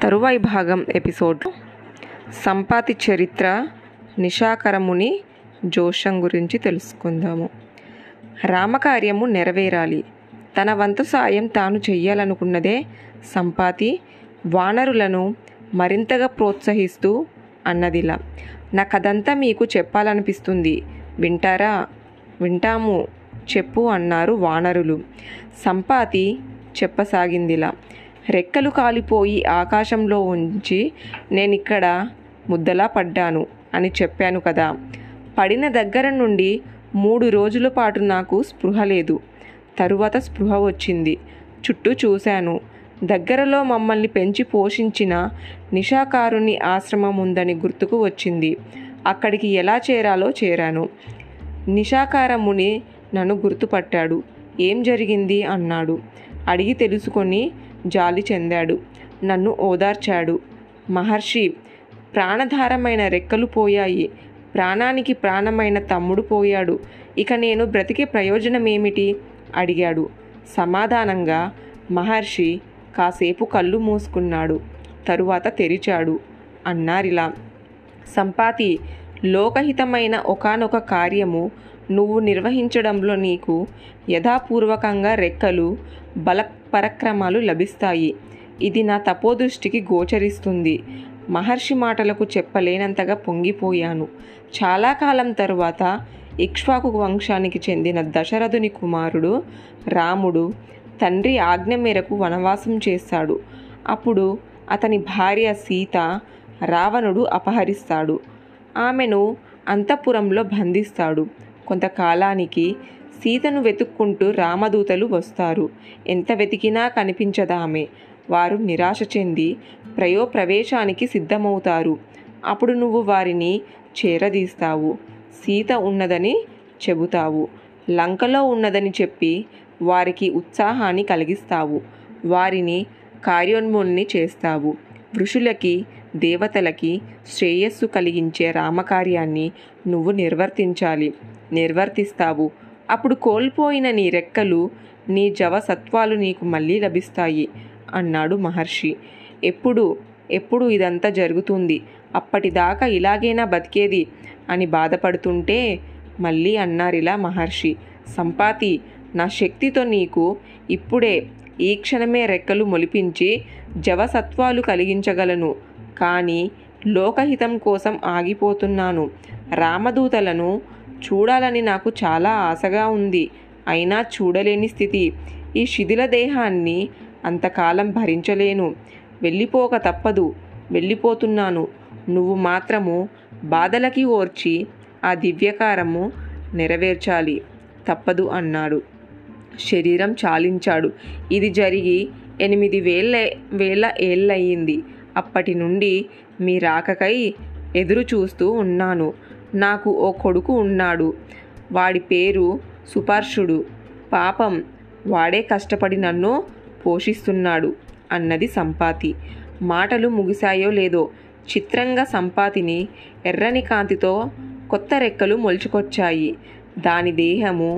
తరువాయి భాగం ఎపిసోడ్. సంపాతి చరిత్ర నిషాకరముని జోషం గురించి తెలుసుకుందాము. రామకార్యము నెరవేరాలి. తన వంతు సాయం తాను చెయ్యాలనుకున్నదే సంపాతి వానరులను మరింతగా ప్రోత్సహిస్తూ అన్నదిలా. నా కథంతా మీకు చెప్పాలనిపిస్తుంది. వింటారా? వింటాము. చెప్పు అన్నారు వానరులు. సంపాతి చెప్పసాగిందిలా. రెక్కలు కాలిపోయి ఆకాశంలో ఉంచి నేనిక్కడ ముద్దలా పడ్డాను అని చెప్పాను కదా. పడిన దగ్గర నుండి మూడు రోజుల పాటు నాకు స్పృహ లేదు. తరువాత స్పృహ వచ్చింది. చుట్టూ చూశాను. దగ్గరలో మమ్మల్ని పెంచి పోషించిన నిషాకారుని ఆశ్రమం ఉందని గుర్తుకు వచ్చింది. అక్కడికి ఎలా చేరాలో చేరాను. నిషాకారముని నన్ను గుర్తుపట్టాడు. ఏం జరిగింది? అన్నాడు. అడిగి తెలుసుకొని జాలి చెందాడు. నన్ను ఓదార్చాడు. మహర్షి ప్రాణధారమైన రెక్కలు పోయాయి. ప్రాణానికి ప్రాణమైన తమ్ముడు పోయాడు. ఇక నేను బ్రతికే ప్రయోజనం ఏమిటి అడిగాడు. సమాధానంగా మహర్షి కాసేపు కళ్ళు మూసుకున్నాడు. తరువాత తెరిచాడు. అన్నారిలా సంపాతి లోకహితమైన ఒకానొక కార్యము నువ్వు నిర్వహించడంలో నీకు యథాపూర్వకంగా రెక్కలు బల పరక్రమాలు లభిస్తాయి. ఇది నా తపోదృష్టికి గోచరిస్తుంది. మహర్షి మాటలకు చెప్పలేనంతగా పొంగిపోయాను. చాలా కాలం తరువాత ఇక్ష్వాకు వంశానికి చెందిన దశరథుని కుమారుడు రాముడు తండ్రి ఆజ్ఞ మేరకు వనవాసం చేస్తాడు. అప్పుడు అతని భార్య సీత రావణుడు అపహరిస్తాడు. ఆమెను అంతఃపురంలో బంధిస్తాడు. కొంతకాలానికి సీతను వెతుక్కుంటూ రామదూతలు వస్తారు. ఎంత వెతికినా కనిపించదామె. వారు నిరాశ చెంది ప్రయోప్రవేశానికి సిద్ధమవుతారు. అప్పుడు నువ్వు వారిని చేరదీస్తావు. సీత ఉన్నదని చెబుతావు. లంకలో ఉన్నదని చెప్పి వారికి ఉత్సాహాన్ని కలిగిస్తావు. వారిని కార్యోన్ముల్ని చేస్తావు. ఋషులకి దేవతలకి శ్రేయస్సు కలిగించే రామకార్యాన్ని నువ్వు నిర్వర్తించాలి. నిర్వర్తిస్తావు. అప్పుడు కోల్పోయిన నీ రెక్కలు నీ జవసత్వాలు నీకు మళ్ళీ లభిస్తాయి అన్నాడు మహర్షి. ఎప్పుడు ఎప్పుడు ఇదంతా జరుగుతుంది? అప్పటిదాకా ఇలాగైనా బతికేది? అని బాధపడుతుంటే మళ్ళీ అన్నారిలా మహర్షి. సంపాతి నా శక్తితో నీకు ఇప్పుడే ఈ క్షణమే రెక్కలు మొలిపించి జవసత్వాలు కలిగించగలను. కానీ లోకహితం కోసం ఆగిపోతున్నాను. రామదూతలను చూడాలని నాకు చాలా ఆశగా ఉంది. అయినా చూడలేని స్థితి. ఈ శిథిల దేహాన్ని అంతకాలం భరించలేను. వెళ్ళిపోక తప్పదు. వెళ్ళిపోతున్నాను. నువ్వు మాత్రము బాధలకి ఓర్చి ఆ దివ్యకారము నెరవేర్చాలి. తప్పదు అన్నాడు. శరీరం చాలించాడు. ఇది జరిగి ఎనిమిది వేల వేల ఏళ్ళయింది. అప్పటి నుండి మీ రాకకై ఎదురు చూస్తూ ఉన్నాను. నాకు ఓ కొడుకు ఉన్నాడు. వాడి పేరు సుపర్షుడు. పాపం వాడే కష్టపడి నన్ను పోషిస్తున్నాడు అన్నది సంపాతి. మాటలు ముగిశాయో లేదో చిత్రంగా సంపాతిని ఎర్రని కాంతితో కొత్త రెక్కలు మొలుచుకొచ్చాయి. దాని దేహము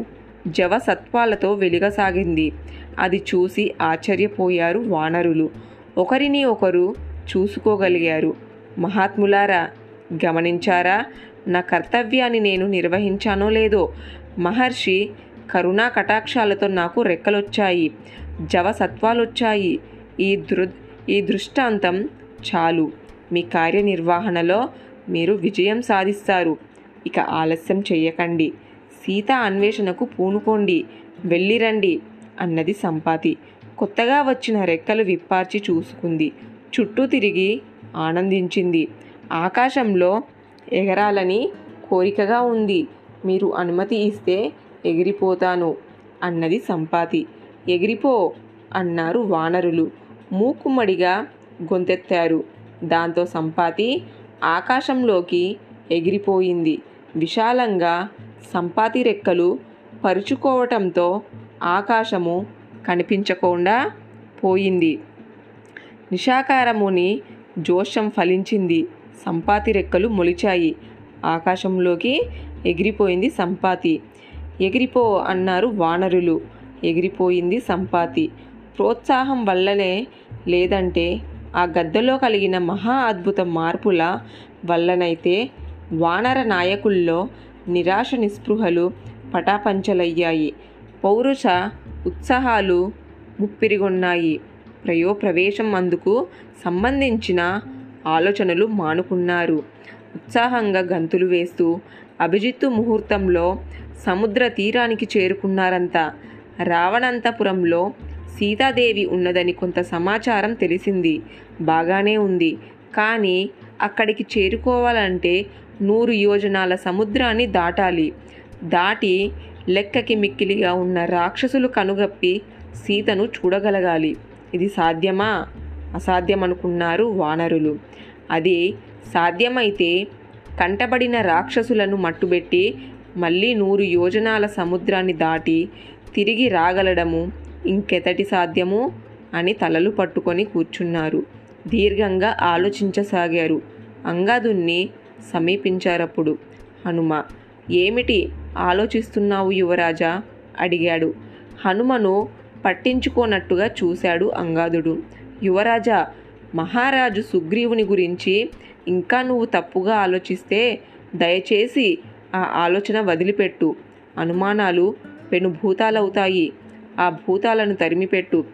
జవసత్వాలతో వెలుగసాగింది. అది చూసి ఆశ్చర్యపోయారు వానరులు. ఒకరిని ఒకరు చూసుకోగలిగారు. మహాత్ములారా గమనించారా? నా కర్తవ్యాన్ని నేను నిర్వహించానో లేదో? మహర్షి కరుణా కటాక్షాలతో నాకు రెక్కలొచ్చాయి జవసత్వాలొచ్చాయి. ఈ దృ ఈ దృష్టాంతం చాలు. మీ కార్యనిర్వహణలో మీరు విజయం సాధిస్తారు. ఇక ఆలస్యం చెయ్యకండి. సీత అన్వేషణకు పూనుకోండి. వెళ్ళిరండి అన్నది సంపాతి. కొత్తగా వచ్చిన రెక్కలు విప్పార్చి చూసుకుంది. చుట్టూ తిరిగి ఆనందించింది. ఆకాశంలో ఎగరాలని కోరికగా ఉంది. మీరు అనుమతి ఇస్తే ఎగిరిపోతాను అన్నది సంపాతి. ఎగిరిపో అన్నారు వానరులు. మూకుమ్మడిగా గొంతెత్తారు. దాంతో సంపాతి ఆకాశంలోకి ఎగిరిపోయింది. విశాలంగా సంపాతి రెక్కలు పరుచుకోవటంతో ఆకాశము కనిపించకుండా పోయింది. నిషాకారముని జోషం ఫలించింది. సంపాతి రెక్కలు మొలిచాయి. ఆకాశంలోకి ఎగిరిపోయింది సంపాతి. ఎగిరిపో అన్నారు వానరులు. ఎగిరిపోయింది సంపాతి. ప్రోత్సాహం వల్లనే లేదంటే ఆ గద్దలో కలిగిన మహా అద్భుత మార్పుల వల్లనైతే వానర నాయకుల్లో నిరాశ నిస్పృహలు పటాపంచలయ్యాయి. పౌరుష ఉత్సాహాలు ముప్పిరిగొన్నాయి. ప్రయోప్రవేశం అందుకు సంబంధించిన ఆలోచనలు మానుకున్నారు. ఉత్సాహంగా గంతులు వేస్తూ అభిజిత్తు ముహూర్తంలో సముద్ర తీరానికి చేరుకున్నారంతా రావణంతపురంలో సీతాదేవి ఉన్నదని కొంత సమాచారం తెలిసింది. బాగానే ఉంది. కానీ అక్కడికి చేరుకోవాలంటే నూరు యోజనాల సముద్రాన్ని దాటాలి. దాటి లెక్కకి మిక్కిలిగా ఉన్న రాక్షసులు కనుగప్పి సీతను చూడగలగాలి. ఇది సాధ్యమా? అసాధ్యమనుకున్నారు వానరులు. అది సాధ్యమైతే కంటబడిన రాక్షసులను మట్టుబెట్టి మళ్ళీ నూరు యోజనాల సముద్రాన్ని దాటి తిరిగి రాగలడము ఇంకెతటి సాధ్యము అని తలలు పట్టుకొని కూర్చున్నారు. దీర్ఘంగా ఆలోచించసాగారు. అంగాదుణ్ణి సమీపించారప్పుడు. హనుమ ఏమిటి ఆలోచిస్తున్నావు యువరాజా? అడిగాడు. హనుమను పట్టించుకోనట్టుగా చూశాడు అంగాదుడు. యువరాజా మహారాజు సుగ్రీవుని గురించి ఇంకా నువ్వు తప్పుగా ఆలోచిస్తే దయచేసి ఆ ఆలోచన వదిలిపెట్టు. అనుమానాలు పెనుభూతాలవుతాయి. ఆ భూతాలను తరిమిపెట్టు.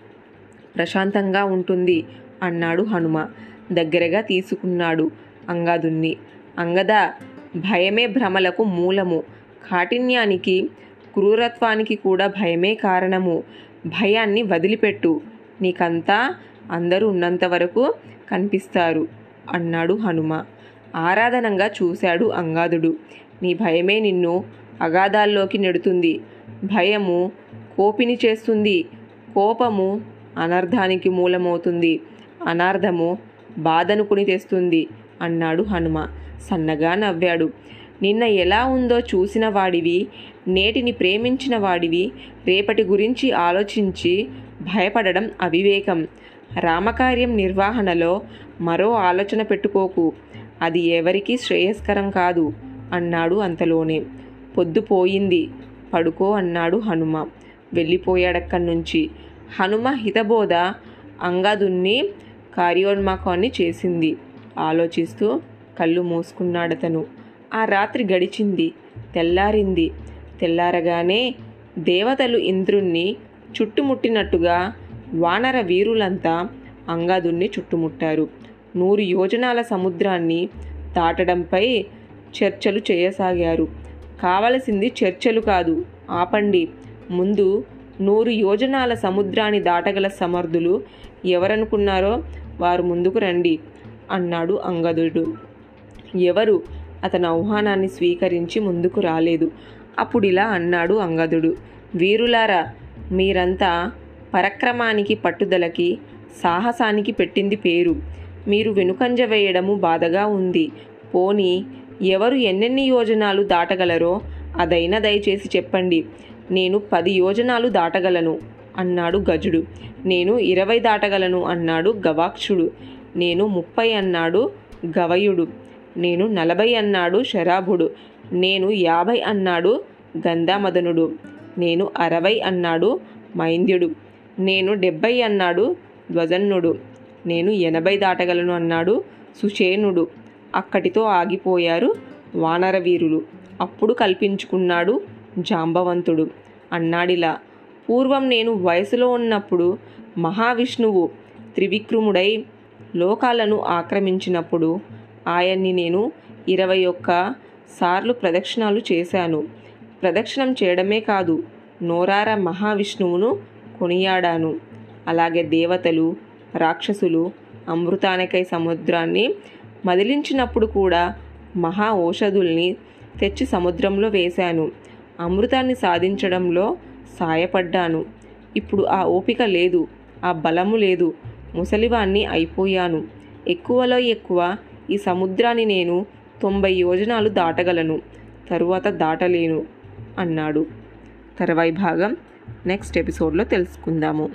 ప్రశాంతంగా ఉంటుంది అన్నాడు హనుమ. దగ్గరగా తీసుకున్నాడు అంగదుణ్ణి. అంగద భయమే భ్రమలకు మూలము. కాఠిన్యానికి క్రూరత్వానికి కూడా భయమే కారణము. భయాన్ని వదిలిపెట్టు. నీకంతా అందరూ ఉన్నంత వరకు కనిపిస్తారు అన్నాడు హనుమ. ఆరాధనంగా చూశాడు అంగాదుడు నీ భయమే నిన్ను అగాధాల్లోకి నెడుతుంది. భయము కోపిని చేస్తుంది. కోపము అనర్ధానికి మూలమవుతుంది. అనార్థము బాధను కొని తెస్తుంది అన్నాడు హనుమ. సన్నగా నవ్వాడు. నిన్న ఎలా ఉందో చూసిన వాడివి నేటిని ప్రేమించిన వాడివి రేపటి గురించి ఆలోచించి భయపడడం అవివేకం. రామకార్యం నిర్వహణలో మరో ఆలోచన పెట్టుకోకు. అది ఎవరికీ శ్రేయస్కరం కాదు అన్నాడు అంతలోనే. పొద్దుపోయింది పడుకో అన్నాడు హనుమ. వెళ్ళిపోయాడక్కడి నుంచి హనుమ హితబోధ అంగదున్ని కార్యోన్మాకాన్ని చేసింది. ఆలోచిస్తూ కళ్ళు మూసుకున్నాడతను. ఆ రాత్రి గడిచింది. తెల్లారింది. తెల్లారగానే దేవతలు ఇంద్రుణ్ణి చుట్టుముట్టినట్టుగా వానర వీరులంతా అంగాదుణ్ణి చుట్టుముట్టారు. నూరు యోజనాల సముద్రాన్ని దాటడంపై చర్చలు చేయసాగారు. కావలసింది చర్చలు కాదు ఆపండి. ముందు నూరు యోజనాల సముద్రాన్ని దాటగల సమర్థులు ఎవరనుకున్నారో వారు ముందుకు రండి అన్నాడు అంగదుడు. ఎవరు? అతని ఆహ్వానాన్ని స్వీకరించి ముందుకు రాలేదు. అప్పుడు ఇలా అన్నాడు అంగదుడు. వీరులారా మీరంతా పరక్రమానికి పట్టుదలకి సాహసానికి పెట్టింది పేరు. మీరు వెనుకంజ వేయడము బాధగా ఉంది. పోని ఎవరు ఎన్నెన్ని యోజనాలు దాటగలరో అదైనా దయచేసి చెప్పండి. నేను పది యోజనాలు దాటగలను అన్నాడు గజుడు. నేను ఇరవై దాటగలను అన్నాడు గవాక్షుడు. నేను ముప్పై అన్నాడు గవయుడు. నేను నలభై అన్నాడు శరాభుడు. నేను యాభై అన్నాడు గంధామదనుడు. నేను అరవై అన్నాడు మైంద్యుడు నేను డెబ్బై అన్నాడు ధ్వజన్నుడు. నేను ఎనభై దాటగలను అన్నాడు సుషేణుడు అక్కడితో ఆగిపోయారు వానరవీరులు అప్పుడు కల్పించుకున్నాడు జాంబవంతుడు. అన్నాడిలా పూర్వం నేను వయసులో ఉన్నప్పుడు మహావిష్ణువు త్రివిక్రముడై లోకాలను ఆక్రమించినప్పుడు ఆయన్ని నేను ఇరవై ఒక్క సార్లు ప్రదక్షిణాలు చేశాను. ప్రదక్షిణం చేయడమే కాదు నోరార మహావిష్ణువును కొనియాడాను. అలాగే దేవతలు రాక్షసులు అమృతానికై సముద్రాన్ని మదిలించినప్పుడు కూడా మహా ఔషధుల్ని తెచ్చి సముద్రంలో వేశాను. అమృతాన్ని సాధించడంలో సాయపడ్డాను. ఇప్పుడు ఆ ఓపిక లేదు ఆ బలము లేదు. ముసలివాణ్ణి అయిపోయాను. ఎక్కువలో ఎక్కువ ఈ సముద్రాన్ని నేను తొంభై యోజనాలు దాటగలను. తరువాత దాటలేను అన్నాడు. తర్వాయి భాగం నెక్స్ట్ ఎపిసోడ్లో తెలుసుకుందాము.